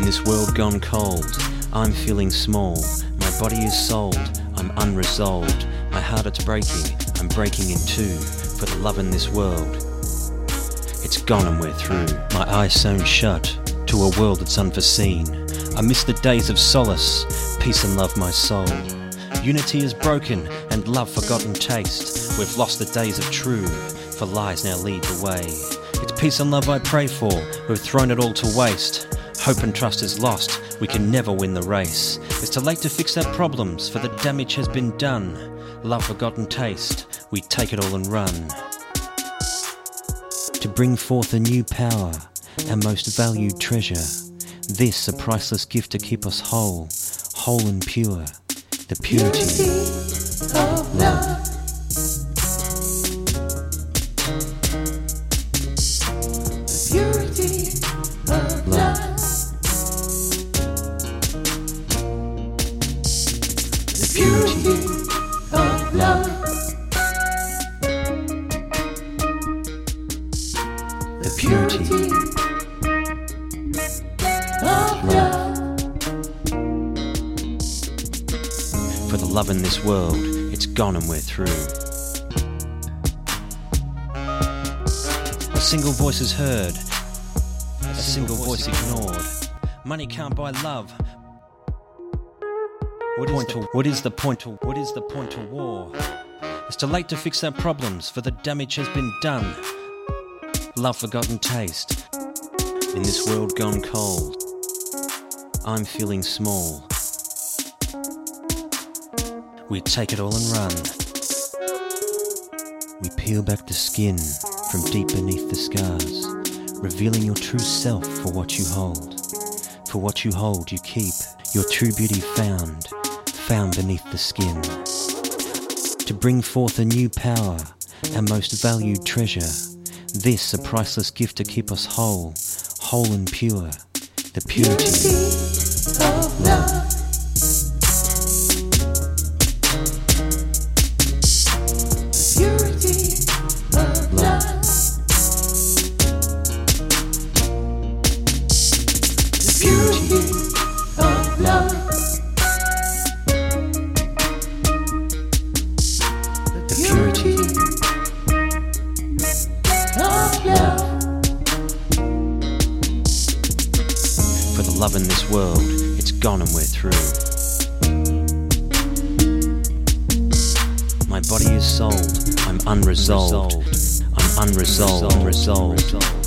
this world gone cold, I'm feeling small. My body is sold, I'm unresolved. My heart it's breaking, I'm breaking in two. For the love in this world, it's gone and we're through. My eyes sewn shut to a world that's unforeseen. I miss the days of solace, peace and love, my soul. Unity is broken and love forgotten taste. We've lost the days of true, for lies now lead the way. It's peace and love I pray for, we've thrown it all to waste. Hope and trust is lost, we can never win the race. It's too late to fix our problems, for the damage has been done. Love forgotten taste, we take it all and run. To bring forth a new power, our most valued treasure. This a priceless gift to keep us whole, whole and pure. The purity of love. Purity of love. the purity of love. for the love in this world. It's gone and we're through. A single voice is heard, a single voice ignored. Money can't buy love. What is, the, what is the point to what is the point to war? It's too late to fix our problems, for the damage has been done. Love forgotten taste. In this world gone cold, I'm feeling small. We take it all and run. We peel back the skin from deep beneath the scars, revealing your true self for what you hold. For what you hold, you keep your true beauty found, found beneath the skin. To bring forth a new power, our most valued treasure. This a priceless gift to keep us whole, whole and pure. The purity of love. My body is sold. I'm unresolved. I'm unresolved. Unresolved.